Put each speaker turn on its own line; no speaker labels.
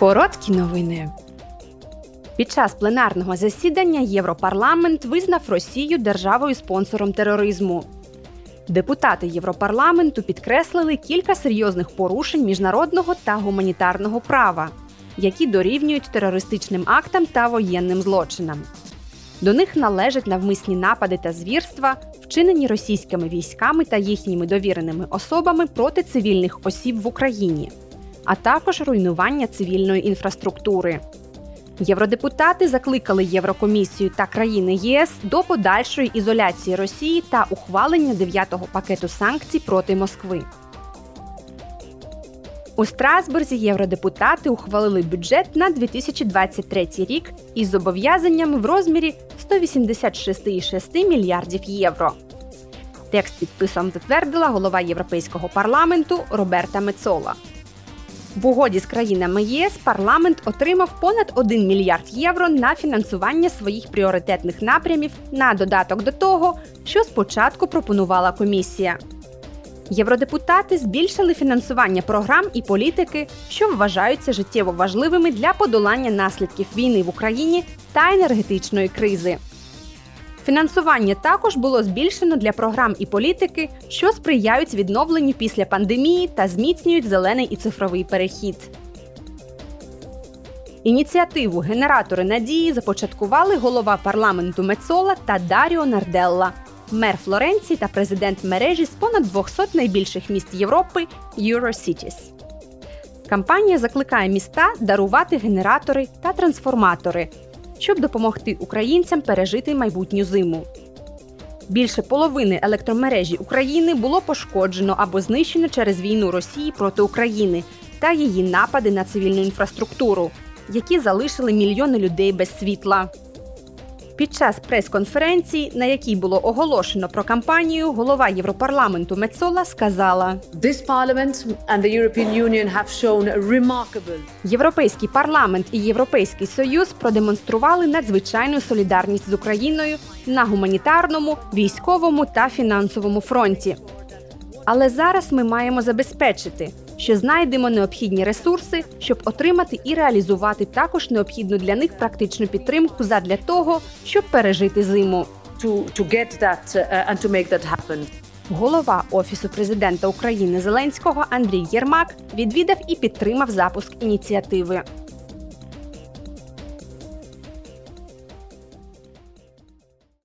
Короткі новини. Під час пленарного засідання Європарламент визнав Росію державою спонсором тероризму. Депутати Європарламенту підкреслили кілька серйозних порушень міжнародного та гуманітарного права, які дорівнюють терористичним актам та воєнним злочинам. До них належать навмисні напади та звірства, вчинені російськими військами та їхніми довіреними особами проти цивільних осіб в Україні, а також руйнування цивільної інфраструктури. Євродепутати закликали Єврокомісію та країни ЄС до подальшої ізоляції Росії та ухвалення дев'ятого пакету санкцій проти Москви. У Страсбурзі євродепутати ухвалили бюджет на 2023 рік із зобов'язаннями в розмірі 186,6 мільярдів євро. Текст підписом затвердила голова Європейського парламенту Роберта Мецола. В угоді з країнами ЄС парламент отримав понад 1 мільярд євро на фінансування своїх пріоритетних напрямів на додаток до того, що спочатку пропонувала комісія. Євродепутати збільшили фінансування програм і політики, що вважаються життєво важливими для подолання наслідків війни в Україні та енергетичної кризи. Фінансування також було збільшено для програм і політики, що сприяють відновленню після пандемії та зміцнюють зелений і цифровий перехід. Ініціативу Генератори надії започаткували голова парламенту Мецола та Даріо Нарделла, мер Флоренції та президент мережі з понад 200 найбільших міст Європи Eurocities. Кампанія закликає міста дарувати генератори та трансформатори, щоб допомогти українцям пережити майбутню зиму. Більше половини електромережі України було пошкоджено або знищено через війну Росії проти України та її напади на цивільну інфраструктуру, які залишили мільйони людей без світла. Під час прес-конференції, на якій було оголошено про кампанію, голова Європарламенту Мецола сказала:
This Parliament and the European Union have shown remarkable
Європейський парламент і Європейський Союз продемонстрували надзвичайну солідарність з Україною на гуманітарному, військовому та фінансовому фронті. Але зараз ми маємо забезпечити, що знайдемо необхідні ресурси, щоб отримати і реалізувати також необхідну для них практичну підтримку задля того, щоб пережити зиму.
to, to get that uh, and to make that happen.
Голова Офісу президента України Зеленського Андрій Єрмак відвідав і підтримав запуск ініціативи.